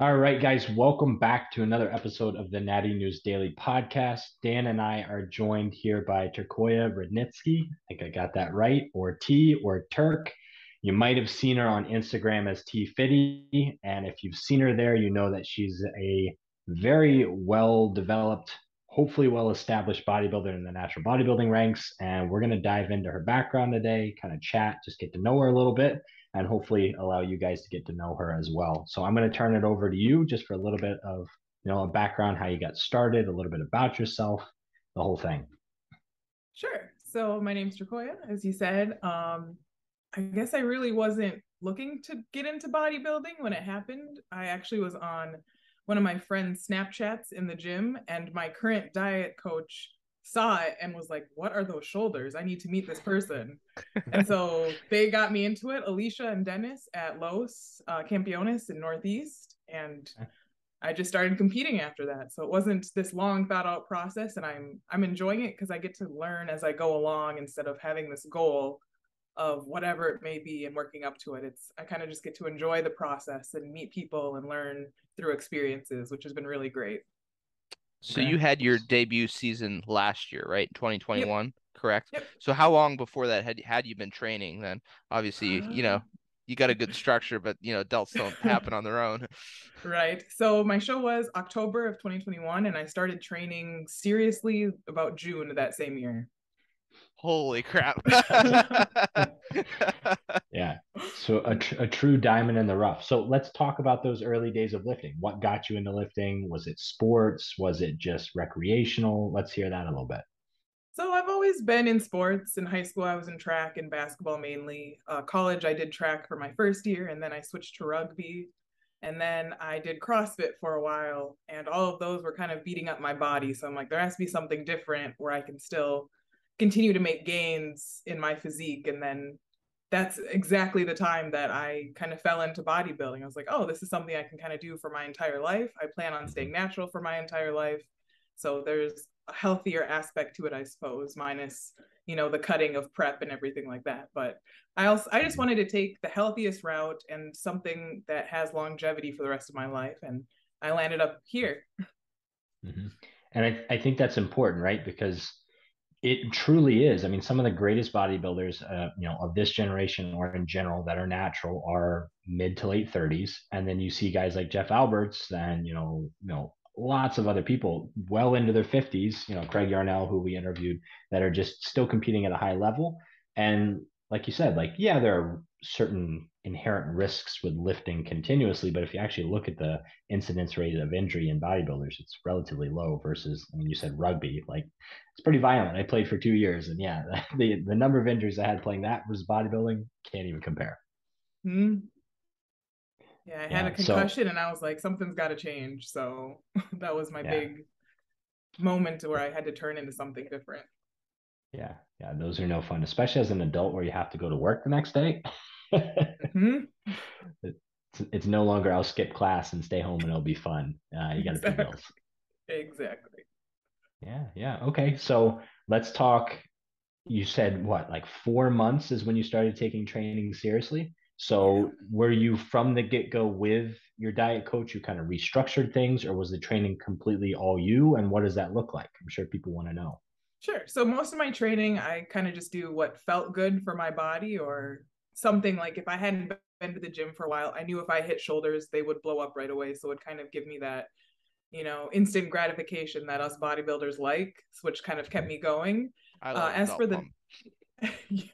All right, guys, welcome back to another episode of the Natty News Daily podcast. Dan and I are joined here by Turquoya Rudnitski. I think I got that right, or T or Turk. You might have seen her on Instagram as T Fitty. And if you've seen her there, you know that she's a very well developed, hopefully well established bodybuilder in the natural bodybuilding ranks. And we're going to dive into her background today, kind of chat, just get to know her a little bit and hopefully allow you guys to get to know her as well. So I'm going to turn it over to you just for a little bit of, you know, a background, how you got started, a little bit about yourself, the whole thing. Sure. So my name's Turquoya, as you said. Um, I guess I really wasn't looking to get into bodybuilding when it happened. I actually was on one of my friend's Snapchats in the gym, and my current diet coach saw it and was like, What are those shoulders? I need to meet this person. and so they got me into it, Alicia and Dennis at Los uh, Campeones in Northeast. And I just started competing after that. So it wasn't this long thought out process. And I'm I'm enjoying it because I get to learn as I go along instead of having this goal of whatever it may be and working up to it. It's I kind of just get to enjoy the process and meet people and learn through experiences, which has been really great. So okay. you had your debut season last year, right? 2021, yep. correct? Yep. So how long before that had had you been training then? Obviously, uh... you know, you got a good structure, but you know, delts don't happen on their own. Right. So my show was October of 2021 and I started training seriously about June of that same year. Holy crap. yeah. So a, tr- a true diamond in the rough. So let's talk about those early days of lifting. What got you into lifting? Was it sports? Was it just recreational? Let's hear that a little bit. So I've always been in sports. In high school, I was in track and basketball mainly. Uh, college, I did track for my first year, and then I switched to rugby. And then I did CrossFit for a while, and all of those were kind of beating up my body. So I'm like, there has to be something different where I can still continue to make gains in my physique and then that's exactly the time that I kind of fell into bodybuilding. I was like, oh, this is something I can kind of do for my entire life. I plan on staying natural for my entire life. So there's a healthier aspect to it, I suppose, minus, you know, the cutting of prep and everything like that. But I also I just wanted to take the healthiest route and something that has longevity for the rest of my life. And I landed up here. Mm-hmm. And I, I think that's important, right? Because it truly is. I mean, some of the greatest bodybuilders, uh, you know, of this generation or in general that are natural are mid to late 30s, and then you see guys like Jeff Alberts and you know, you know, lots of other people well into their 50s. You know, Craig Yarnell, who we interviewed, that are just still competing at a high level. And like you said, like yeah, there are certain inherent risks with lifting continuously, but if you actually look at the incidence rate of injury in bodybuilders, it's relatively low versus, I mean, you said rugby, like it's pretty violent. I played for two years, and yeah, the the number of injuries I had playing that versus bodybuilding can't even compare. Hmm. Yeah, I had yeah, a concussion, so, and I was like, something's got to change. So that was my yeah. big moment where I had to turn into something different. Yeah, yeah, those are no fun, especially as an adult where you have to go to work the next day. mm-hmm. it's, it's no longer I'll skip class and stay home and it'll be fun. Uh, you got to exactly. pay bills. Exactly. Yeah, yeah. Okay, so let's talk. You said what, like four months is when you started taking training seriously. So were you from the get go with your diet coach? You kind of restructured things, or was the training completely all you? And what does that look like? I'm sure people want to know. Sure. So most of my training, I kind of just do what felt good for my body or something like if I hadn't been to the gym for a while, I knew if I hit shoulders, they would blow up right away. So it kind of give me that, you know, instant gratification that us bodybuilders like, which kind of kept me going. Uh, as for the yes,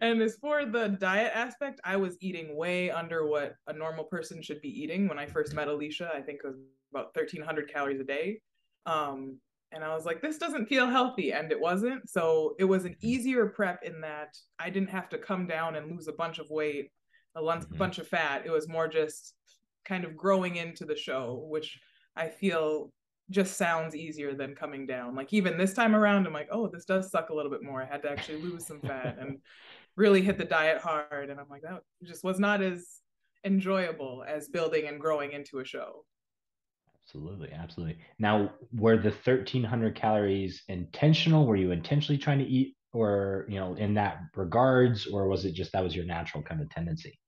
and as for the diet aspect, I was eating way under what a normal person should be eating. When I first met Alicia, I think it was about 1,300 calories a day. Um, and I was like, this doesn't feel healthy. And it wasn't. So it was an easier prep in that I didn't have to come down and lose a bunch of weight, a mm-hmm. bunch of fat. It was more just kind of growing into the show, which I feel just sounds easier than coming down. Like even this time around, I'm like, oh, this does suck a little bit more. I had to actually lose some fat and really hit the diet hard. And I'm like, that just was not as enjoyable as building and growing into a show. Absolutely, absolutely. Now, were the 1300 calories intentional? Were you intentionally trying to eat or, you know, in that regards or was it just that was your natural kind of tendency?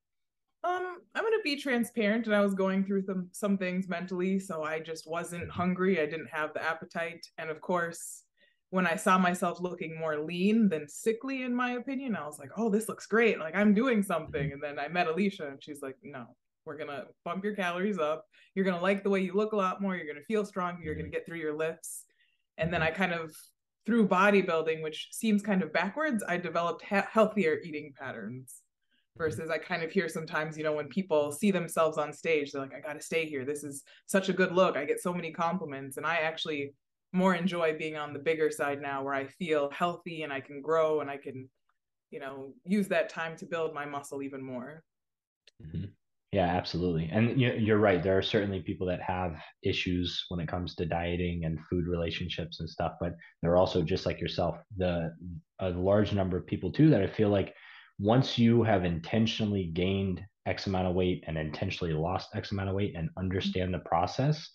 Um, I'm going to be transparent and I was going through some some things mentally, so I just wasn't Mm-hmm. hungry. I didn't have the appetite, and of course, when I saw myself looking more lean than sickly, in my opinion, I was like, "Oh, this looks great! Like I'm doing something." Mm-hmm. And then I met Alicia, and she's like, "No, we're gonna bump your calories up. You're gonna like the way you look a lot more. You're gonna feel stronger. You're gonna mm-hmm. get through your lifts." And then I mm-hmm. kind of through bodybuilding, which seems kind of backwards, I developed healthier eating patterns mm-hmm. versus I kind of hear sometimes, you know, when people see themselves on stage, they're like, I got to stay here. This is such a good look. I get so many compliments. And I actually more enjoy being on the bigger side now where I feel healthy and I can grow and I can, you know, use that time to build my muscle even more. Mhm. Yeah, absolutely. And you- you're right. There are certainly people that have issues when it comes to dieting and food relationships and stuff, but there are also just like yourself, the a large number of people too that I feel like once you have intentionally gained X amount of weight and intentionally lost X amount of weight and understand the process,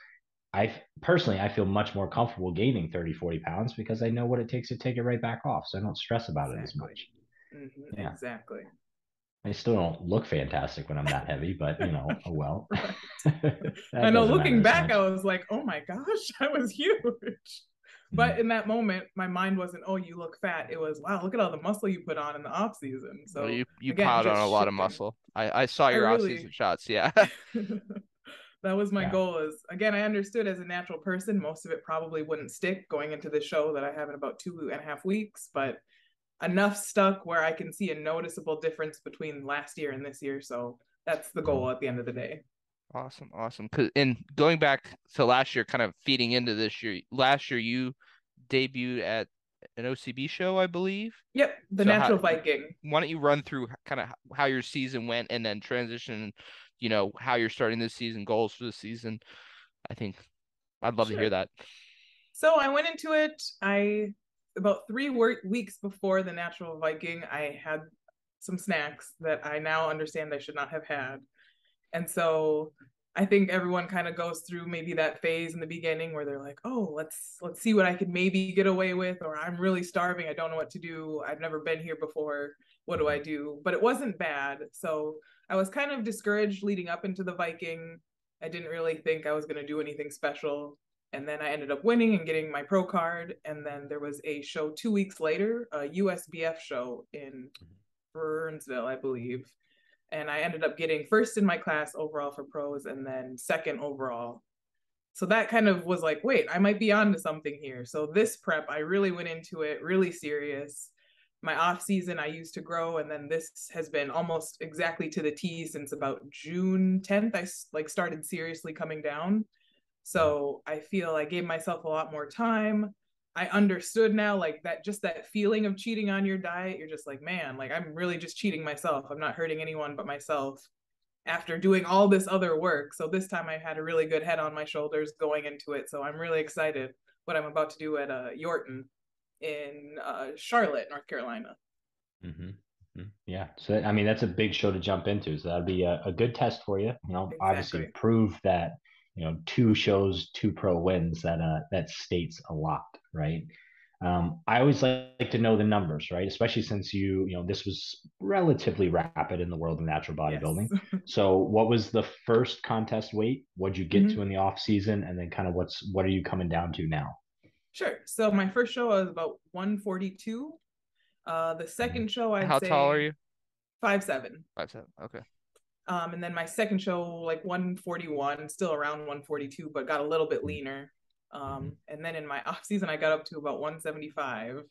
I personally I feel much more comfortable gaining 30, 40 pounds because I know what it takes to take it right back off. So I don't stress about it as Exactly. much. Mhm, Yeah. Exactly. I still don't look fantastic when I'm that heavy, but you know, oh well. I know looking back, I was like, oh my gosh, I was huge. Mm-hmm. But in that moment, my mind wasn't, oh, you look fat. It was, wow, look at all the muscle you put on in the off season. So Well, you you again, piled on a lot of muscle. I I saw your really- off-season shots. Yeah. that was my Yeah. goal is again i understood as a natural person most of it probably wouldn't stick going into the show that i have in about two and a half weeks but enough stuck where i can see a noticeable difference between last year and this year so that's the goal mm-hmm. at the end of the day Awesome, awesome. In going back to last year, kind of feeding into this year, last year you debuted at an OCB show, I believe. yep the So how- natural viking Why don't you run through kind of how your season went and then transition, you know, how you're starting this season, goals for the season. I think I'd love to hear that. So I went into it. I about three wor- weeks before the natural Viking, I had some snacks that I now understand I should not have had, and so I think everyone kind of goes through maybe that phase in the beginning where they're like, "Oh, let's let's see what I could maybe get away with," or "I'm really starving. I don't know what to do. I've never been here before. What do I do?" But it wasn't bad, so I was kind of discouraged leading up into the Viking. I didn't really think I was going to do anything special and then I ended up winning and getting my pro card. And then there was a show two weeks later, a USBF show in mm-hmm. Burnsville, I believe. And I ended up getting first in my class overall for pros and then second overall. So that kind of was like, wait, I might be onto something here. So this prep, I really went into it really serious. My off season, I used to grow, and then this has been almost exactly to the T since about June 10th. I like started seriously coming down. So I feel I gave myself a lot more time. I understood now, like that, just that feeling of cheating on your diet. You're just like, man, like I'm really just cheating myself. I'm not hurting anyone but myself after doing all this other work. So this time I had a really good head on my shoulders going into it. So I'm really excited what I'm about to do at uh, Yorton in uh, Charlotte, North Carolina. hmm Yeah. So, I mean, that's a big show to jump into. So that'd be a, a good test for you. You know, obviously prove that, you know, two shows, two pro wins, that, uh, that states a lot, right? Um, I always like to know the numbers, right? Especially since you, you know, this was relatively rapid in the world of natural bodybuilding. Yes. So what was the first contest weight? What'd you get Mhm. to in the off season? And then kind of what's, what are you coming down to now? Sure. So my first show was about 142. Uh, the second show I'd How say tall are you? Five seven. Five seven. Okay. Um, and then my second show, like 141, still around 142, but got a little bit leaner. Um, and then in my off season, I got up to about 175.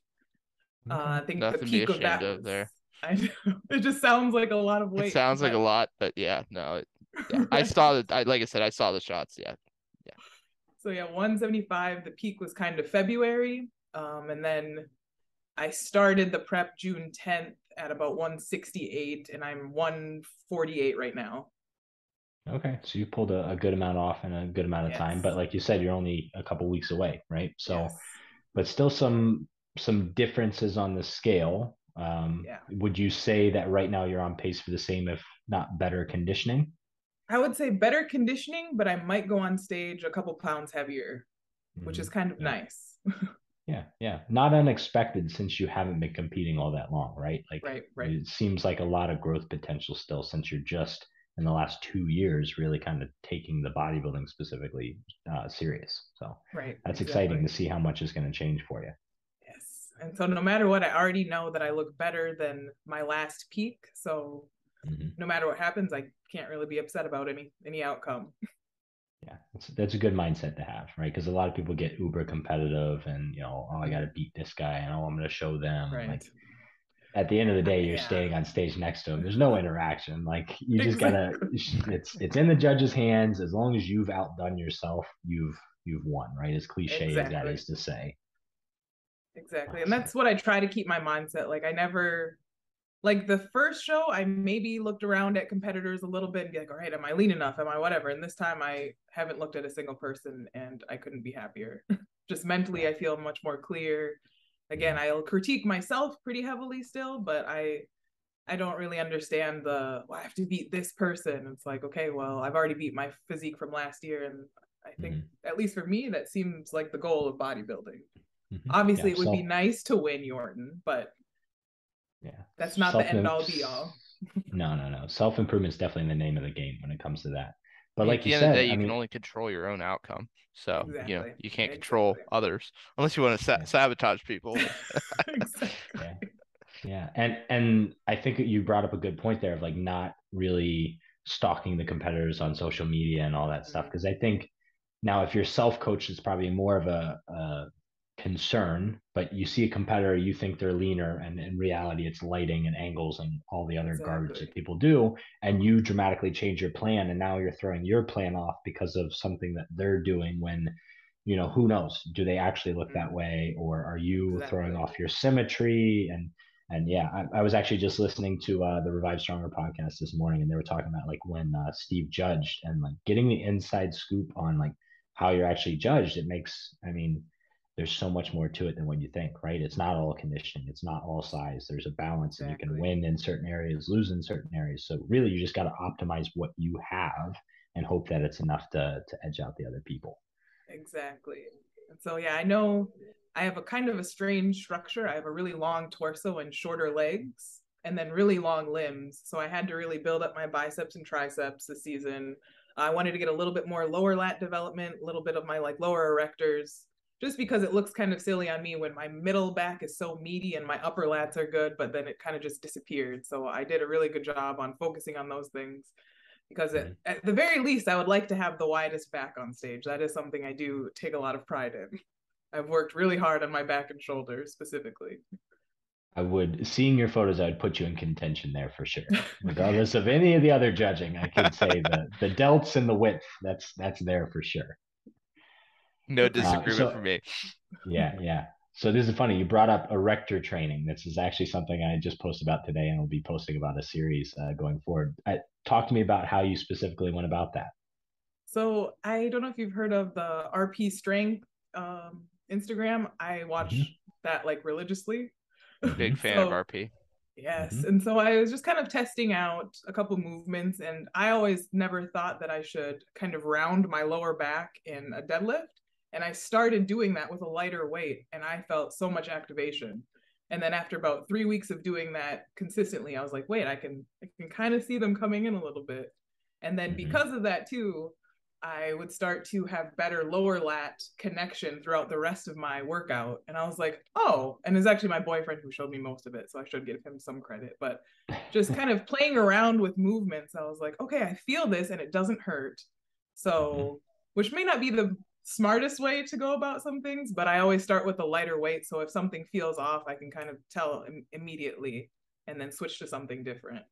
Uh, I think Nothing the to be peak of that of there. I know, it just sounds like a lot of weight. It sounds like a but- lot, but yeah, no. It, yeah. I saw that. I like I said, I saw the shots. Yeah. So yeah, 175. The peak was kind of February. Um, and then I started the prep June 10th at about 168, and I'm 148 right now. Okay, so you pulled a, a good amount off in a good amount of time, but like you said, you're only a couple weeks away, right? So, Yes. but still some some differences on the scale. Um, Yeah. Would you say that right now you're on pace for the same, if not better, conditioning? I would say better conditioning, but I might go on stage a couple pounds heavier, which is kind of Yeah. nice. Yeah, yeah, not unexpected since you haven't been competing all that long, right? Like, Right, right. it seems like a lot of growth potential still since you're just in the last two years really kind of taking the bodybuilding specifically uh, serious. So right, that's exactly. exciting to see how much is going to change for you. Yes, and so no matter what, I already know that I look better than my last peak. So mm-hmm. no matter what happens, I can't really be upset about any any outcome. Yeah, that's, that's a good mindset to have, right? Because a lot of people get uber competitive and, you know, oh, I mm-hmm. got to beat this guy and oh, I'm going to show them. Right. Like, at the end of the day, you're yeah. staying on stage next to them. There's no interaction. Like you just gotta. It's it's in the judge's hands. As long as you've outdone yourself, you've you've won. Right? As cliche exactly. as that is to say. Exactly, and that's what I try to keep my mindset. Like I never like the first show, I maybe looked around at competitors a little bit and be like, all right, am I lean enough? Am I whatever? And this time I haven't looked at a single person and I couldn't be happier. Just mentally, I feel much more clear. Again, I'll critique myself pretty heavily still, but I I don't really understand the well, I have to beat this person. It's like, okay, well, I've already beat my physique from last year. And I think mm-hmm. at least for me, that seems like the goal of bodybuilding. Mm-hmm. Obviously, yeah, it would so- be nice to win Yorton, but yeah. That's not Self- the end all be all. no, no, no. Self improvement is definitely the name of the game when it comes to that. But like at the end said, of the day, you I can only control your own outcome. So exactly. you know you can't control exactly. others unless you want to sa- yeah. sabotage people. exactly. Yeah. yeah, and and I think you brought up a good point there of like not really stalking the competitors on social media and all that mm-hmm. stuff because I think now if you're self coached, it's probably more of a, a concern, but you see a competitor, you think they're leaner, and in reality, it's lighting and angles and all the other exactly. garbage that people do. And you dramatically change your plan, and now you're throwing your plan off because of something that they're doing. When, you know, who knows? Do they actually look that mm-hmm. way, or are you exactly. throwing off your symmetry? And and yeah, I, I was actually just listening to uh, the Revive Stronger podcast this morning, and they were talking about like when uh, Steve judged and like getting the inside scoop on like how you're actually judged. It makes, I mean there's so much more to it than what you think, right? It's not all conditioning, it's not all size. There's a balance, exactly. and you can win in certain areas, lose in certain areas. So really, you just got to optimize what you have and hope that it's enough to to edge out the other people. Exactly. And so yeah, I know I have a kind of a strange structure. I have a really long torso and shorter legs, and then really long limbs. So I had to really build up my biceps and triceps this season. I wanted to get a little bit more lower lat development, a little bit of my like lower erectors just because it looks kind of silly on me when my middle back is so meaty and my upper lats are good, but then it kind of just disappeared. So I did a really good job on focusing on those things because it, mm-hmm. at the very least, I would like to have the widest back on stage. That is something I do take a lot of pride in. I've worked really hard on my back and shoulders specifically. I would, seeing your photos, I would put you in contention there for sure. Regardless of any of the other judging, I can say the the delts and the width. That's that's there for sure. No disagreement uh, so, for me. Yeah, yeah. So this is funny. You brought up erector training. This is actually something I just posted about today, and we'll be posting about a series uh, going forward. I, talk to me about how you specifically went about that. So I don't know if you've heard of the RP Strength um, Instagram. I watch mm-hmm. that like religiously. Big fan so, of RP. Yes. Mm-hmm. And so I was just kind of testing out a couple movements, and I always never thought that I should kind of round my lower back in a deadlift. And I started doing that with a lighter weight and I felt so much activation. And then after about three weeks of doing that consistently, I was like, wait, I can I can kind of see them coming in a little bit. And then mm-hmm. because of that too, I would start to have better lower lat connection throughout the rest of my workout. And I was like, oh, and it's actually my boyfriend who showed me most of it. So I should give him some credit. But just kind of playing around with movements, I was like, okay, I feel this and it doesn't hurt. So, mm-hmm. which may not be the smartest way to go about some things, but I always start with a lighter weight. So if something feels off, I can kind of tell Im- immediately and then switch to something different.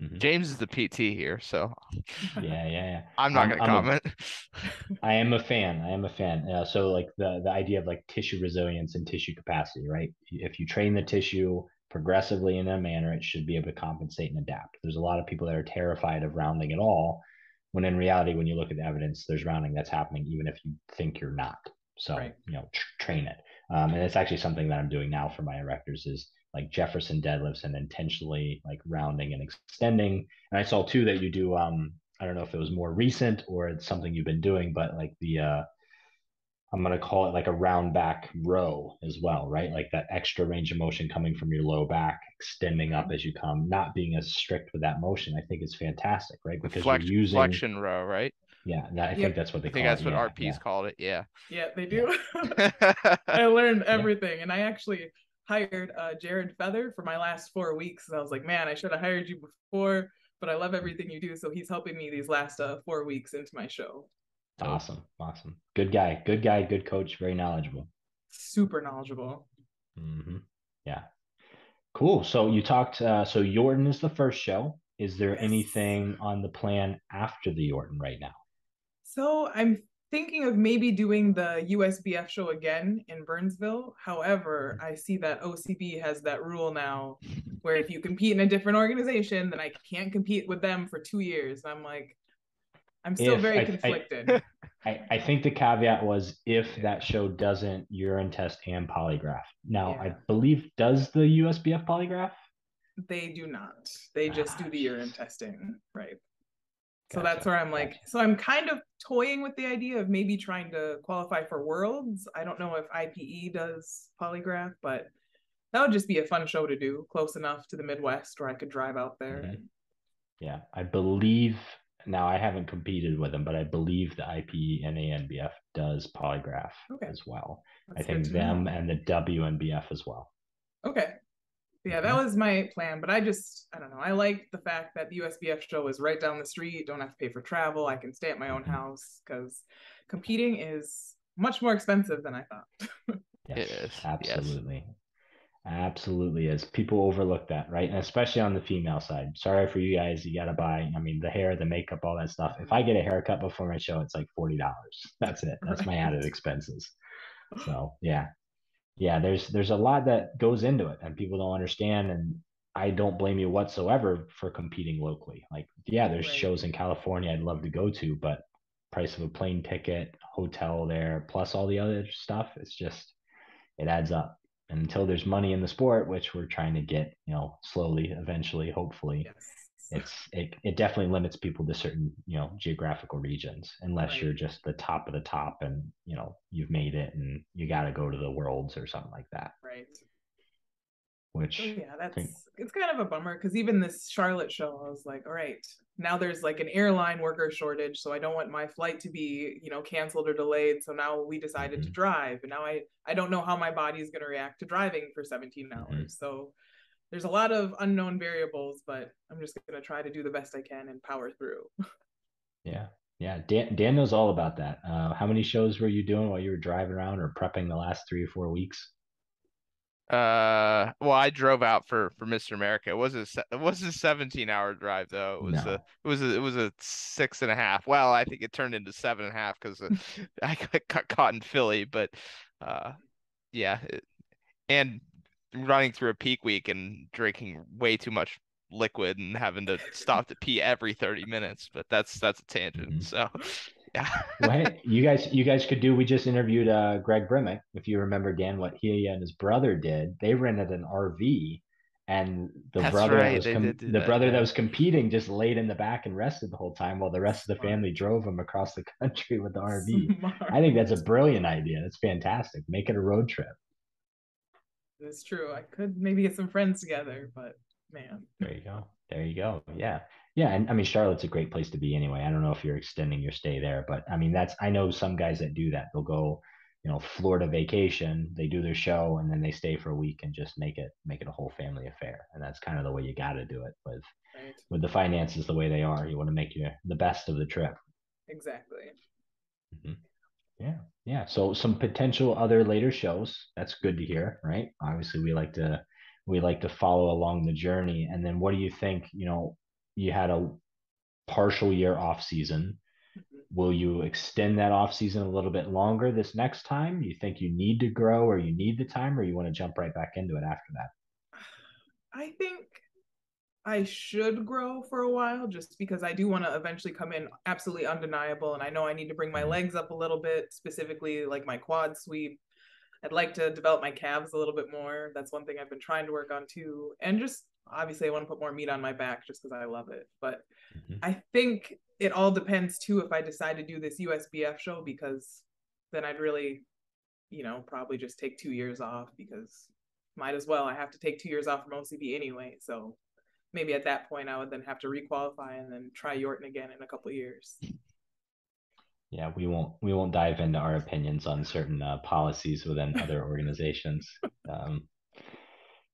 Mm-hmm. James is the PT here, so yeah, yeah, yeah. I'm not gonna comment. A, I am a fan. I am a fan. Uh, so like the the idea of like tissue resilience and tissue capacity, right? If you train the tissue progressively in a manner, it should be able to compensate and adapt. There's a lot of people that are terrified of rounding at all when in reality when you look at the evidence there's rounding that's happening even if you think you're not. So right. you know tr- train it. Um, and it's actually something that i'm doing now for my erectors is like jefferson deadlifts and intentionally like rounding and extending. And i saw too that you do um i don't know if it was more recent or it's something you've been doing but like the uh I'm going to call it like a round back row as well, right? Like that extra range of motion coming from your low back, extending up as you come, not being as strict with that motion. I think it's fantastic, right? Because Flex, you're using flexion row, right? Yeah, that, I yep. think that's what they call it. I think that's it. what yeah, RPs yeah. called it. Yeah. Yeah, they do. I learned everything, yeah. and I actually hired uh, Jared Feather for my last four weeks. And I was like, man, I should have hired you before, but I love everything you do. So he's helping me these last uh, four weeks into my show. Awesome. Awesome. Good guy. Good guy. Good coach. Very knowledgeable. Super knowledgeable. Mm-hmm. Yeah. Cool. So you talked. Uh, so Yorton is the first show. Is there yes. anything on the plan after the Yorton right now? So I'm thinking of maybe doing the USBF show again in Burnsville. However, mm-hmm. I see that OCB has that rule now where if you compete in a different organization, then I can't compete with them for two years. I'm like, I'm still if, very conflicted. I, I, think the caveat was if that show doesn't urine test and polygraph. Now, yeah. I believe does the USBF polygraph? They do not. They just do the urine testing, right? So that's where I'm like, so I'm kind of toying with the idea of maybe trying to qualify for Worlds. I don't know if IPE does polygraph, but that would just be a fun show to do, close enough to the Midwest where I could drive out there. Mm-hmm. Yeah, I believe now I haven't competed with them, but I believe the IPE NANBF does polygraph okay. as well. That's I think them know. and the WNBF as well. Okay. Yeah, that was my plan, but I just I don't know. I like the fact that the USBF show is right down the street. Don't have to pay for travel. I can stay at my own mm-hmm. house because competing is much more expensive than I thought. yes, it is absolutely. Yes. Absolutely is. People overlook that, right? And especially on the female side. Sorry for you guys. You got to buy, I mean, the hair, the makeup, all that stuff. If I get a haircut before my show, it's like $40. That's it. That's right. my added expenses. So, yeah. Yeah, there's there's a lot that goes into it and people don't understand and I don't blame you whatsoever for competing locally. Like, yeah, there's right. shows in California I'd love to go to, but price of a plane ticket, hotel there, plus all the other stuff, it's just it adds up and until there's money in the sport, which we're trying to get, you know, slowly, eventually, hopefully, yes. it's it, it definitely limits people to certain, you know, geographical regions, unless right. you're just the top of the top and you know you've made it and you got to go to the worlds or something like that. Right. Which so yeah, that's think, it's kind of a bummer because even this Charlotte show, I was like, all right, now there's like an airline worker shortage so i don't want my flight to be you know canceled or delayed so now we decided mm-hmm. to drive and now i i don't know how my body is going to react to driving for 17 mm-hmm. hours mm-hmm. so there's a lot of unknown variables but i'm just going to try to do the best i can and power through yeah yeah dan, dan knows all about that uh, how many shows were you doing while you were driving around or prepping the last three or four weeks uh, well, I drove out for for Mr. America. It was a it was a 17 hour drive though. It was no. a it was a it was a six and a half. Well, I think it turned into seven and a half because uh, I got caught in Philly. But uh, yeah, it, and running through a peak week and drinking way too much liquid and having to stop to pee every 30 minutes. But that's that's a tangent. Mm-hmm. So yeah. well, hey, you guys, you guys could do. We just interviewed uh, Greg Brimick. If you remember, Dan, what he and his brother did, they rented an RV, and the That's brother right. that was com- the that, brother yeah. that was competing just laid in the back and rested the whole time while the rest of the family drove him across the country with the RV. Smart. I think that's a brilliant idea. That's fantastic. Make it a road trip. That's true. I could maybe get some friends together, but man. There you go. There you go. Yeah. Yeah, and I mean Charlotte's a great place to be anyway. I don't know if you're extending your stay there, but I mean that's I know some guys that do that. They'll go, you know, Florida vacation, they do their show and then they stay for a week and just make it make it a whole family affair. And that's kind of the way you got to do it with right. with the finances the way they are. You want to make you the best of the trip. Exactly. Mm-hmm. Yeah, yeah. So some potential other later shows. That's good to hear, right? Obviously, we like to we like to follow along the journey. And then, what do you think? You know, you had a partial year off season. Mm-hmm. Will you extend that off season a little bit longer this next time? You think you need to grow or you need the time or you want to jump right back into it after that? I think I should grow for a while just because I do want to eventually come in absolutely undeniable. And I know I need to bring my mm-hmm. legs up a little bit, specifically like my quad sweep. I'd like to develop my calves a little bit more. That's one thing I've been trying to work on too. And just obviously I want to put more meat on my back just because I love it. But mm-hmm. I think it all depends too if I decide to do this USBF show because then I'd really, you know, probably just take two years off because might as well. I have to take two years off from OCB anyway. So maybe at that point I would then have to requalify and then try Yorton again in a couple years. Yeah, we won't we won't dive into our opinions on certain uh, policies within other organizations. Um,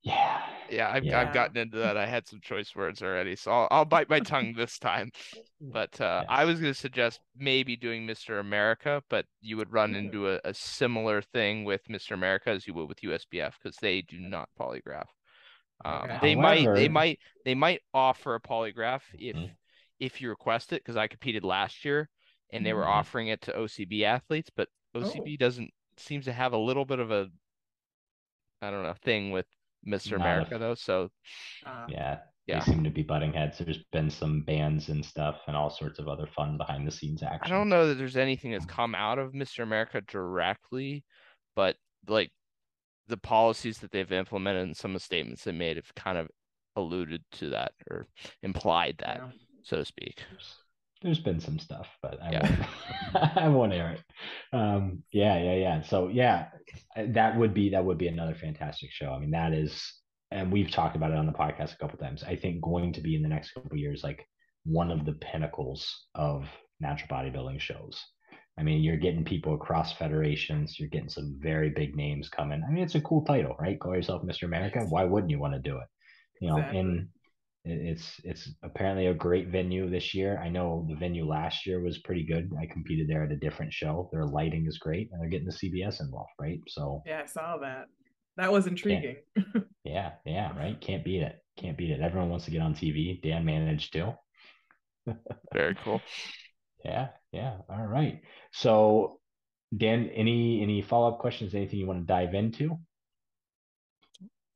yeah. Yeah, I've, yeah. I've gotten into that. I had some choice words already, so I'll, I'll bite my tongue this time. But uh, yeah. I was going to suggest maybe doing Mr. America, but you would run into a, a similar thing with Mr. America as you would with USBF because they do not polygraph. Um. They However, might, they might, they might offer a polygraph if mm-hmm. if you request it. Because I competed last year, and they were mm-hmm. offering it to OCB athletes, but OCB oh. doesn't seems to have a little bit of a I don't know thing with Mr. Not America a, though. So uh, yeah, yeah, they seem to be butting heads. There's been some bans and stuff and all sorts of other fun behind the scenes action. I don't know that there's anything that's come out of Mr. America directly, but like the policies that they've implemented and some of the statements they made have kind of alluded to that or implied that, yeah. so to speak. There's, been some stuff, but I yeah. won't I won't air it. Um, yeah, yeah, yeah. So yeah, that would be that would be another fantastic show. I mean, that is, and we've talked about it on the podcast a couple times. I think going to be in the next couple years like one of the pinnacles of natural bodybuilding shows. I mean, you're getting people across federations. You're getting some very big names coming. I mean, it's a cool title, right? Call yourself Mr. America. Why wouldn't you want to do it? You know, exactly. and it's it's apparently a great venue this year. I know the venue last year was pretty good. I competed there at a different show. Their lighting is great, and they're getting the CBS involved, right? So yeah, I saw that. That was intriguing. yeah, yeah, right. Can't beat it. Can't beat it. Everyone wants to get on TV. Dan managed to. Very cool. Yeah, yeah. All right. So, Dan, any any follow up questions? Anything you want to dive into?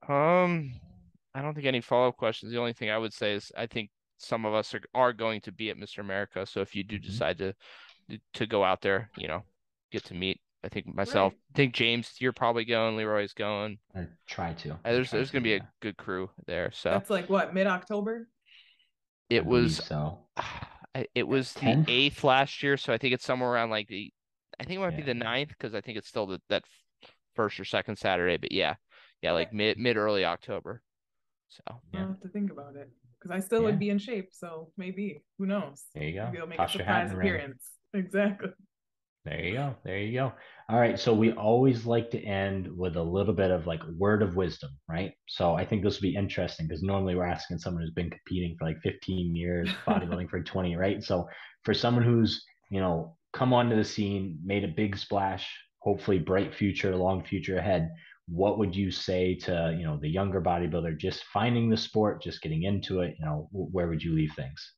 Um, I don't think any follow up questions. The only thing I would say is I think some of us are, are going to be at Mr. America. So if you do mm-hmm. decide to to go out there, you know, get to meet. I think myself. Right. I think James, you're probably going. Leroy's going. I try to. there's try there's to, gonna be yeah. a good crew there. So that's like what mid October. It was so. It was the eighth last year, so I think it's somewhere around like the. I think it might yeah. be the ninth because I think it's still the, that first or second Saturday. But yeah, yeah, like mid mid early October. So yeah. I'll have to think about it because I still yeah. would be in shape. So maybe who knows? There you go. Maybe I'll make Toss a surprise appearance. Exactly. There you go. There you go. All right. So we always like to end with a little bit of like word of wisdom, right? So I think this will be interesting because normally we're asking someone who's been competing for like 15 years, bodybuilding for 20, right? So for someone who's, you know, come onto the scene, made a big splash, hopefully bright future, long future ahead, what would you say to you know the younger bodybuilder just finding the sport just getting into it you know where would you leave things?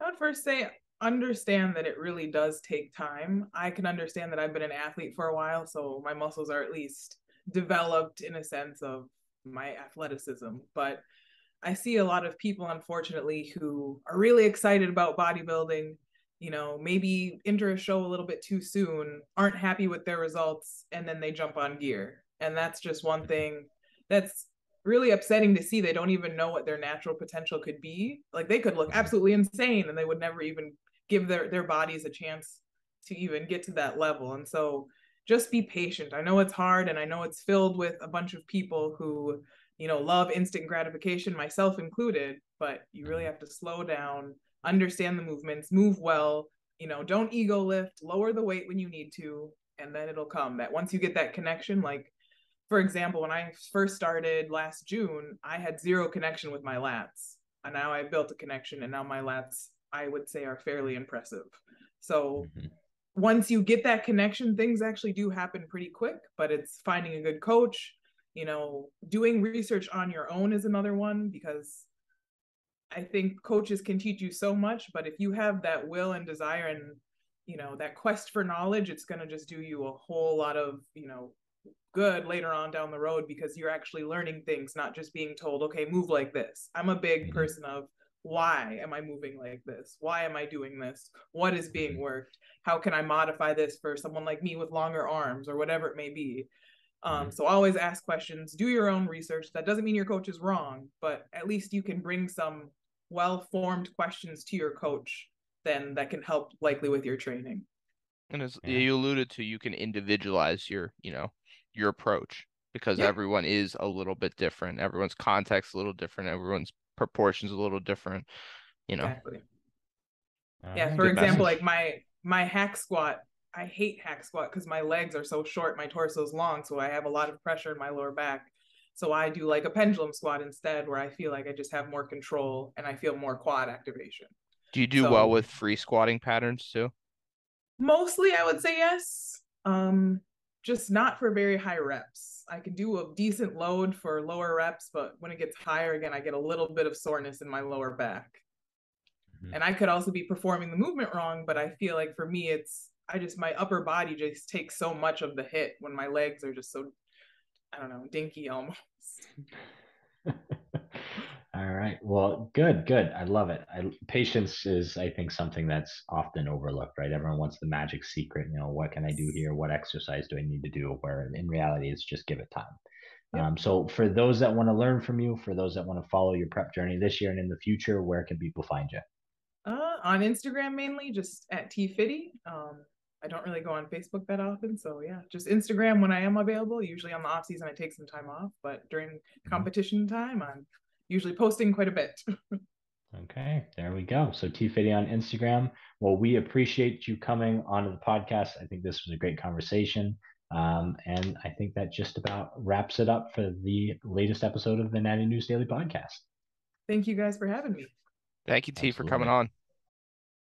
I would first say understand that it really does take time. I can understand that i've been an athlete for a while so my muscles are at least developed in a sense of my athleticism but i see a lot of people unfortunately who are really excited about bodybuilding you know, maybe enter a show a little bit too soon, aren't happy with their results, and then they jump on gear and that's just one thing that's really upsetting to see. They don't even know what their natural potential could be. Like they could look mm-hmm. absolutely insane and they would never even give their their bodies a chance to even get to that level. And so just be patient. I know it's hard and i know it's filled with a bunch of people who you know love instant gratification myself included but you really mm-hmm. have to slow down understand the movements move well you know don't ego lift lower the weight when you need to and then it'll come. That once you get that connection like for example, when I first started last June, I had zero connection with my lats. And now I've built a connection, and now my lats, I would say, are fairly impressive. So mm-hmm. once you get that connection, things actually do happen pretty quick, but it's finding a good coach. You know, doing research on your own is another one because I think coaches can teach you so much, but if you have that will and desire and you know that quest for knowledge, it's going to just do you a whole lot of you know good later on down the road because you're actually learning things, not just being told, okay, move like this. I'm a big mm-hmm. person of why am I moving like this? Why am I doing this? What is being mm-hmm. worked? How can I modify this for someone like me with longer arms or whatever it may be? Um, mm-hmm. so always ask questions, do your own research. That doesn't mean your coach is wrong, but at least you can bring some well-formed questions to your coach then that can help likely with your training. And as yeah. you alluded to, you can individualize your, you know, your approach because yeah. everyone is a little bit different. Everyone's context a little different. Everyone's proportions a little different. You know. Exactly. yeah. For example, message. like my my hack squat, I hate hack squat because my legs are so short, my torso is long, so I have a lot of pressure in my lower back. So I do like a pendulum squat instead, where I feel like I just have more control and I feel more quad activation. Do you do so, well with free squatting patterns too? Mostly, I would say yes. Um, just not for very high reps. I can do a decent load for lower reps, but when it gets higher again, I get a little bit of soreness in my lower back. Mm-hmm. And I could also be performing the movement wrong, but I feel like for me, it's I just my upper body just takes so much of the hit when my legs are just so I don't know, dinky almost. All right. Well, good, good. I love it. I, patience is, I think, something that's often overlooked, right? Everyone wants the magic secret. You know, what can I do here? What exercise do I need to do? Where in reality, it's just give it time. Yep. Um, so, for those that want to learn from you, for those that want to follow your prep journey this year and in the future, where can people find you? Uh, on Instagram mainly, just at tfitty. Um, I don't really go on Facebook that often. So yeah, just Instagram when I am available. Usually on the off season, I take some time off, but during mm-hmm. competition time, I'm usually posting quite a bit. okay, there we go. So T Fitty on Instagram. Well, we appreciate you coming onto the podcast. I think this was a great conversation. Um, and I think that just about wraps it up for the latest episode of the Natty News Daily Podcast. Thank you guys for having me. Thank you, T, Absolutely. for coming on.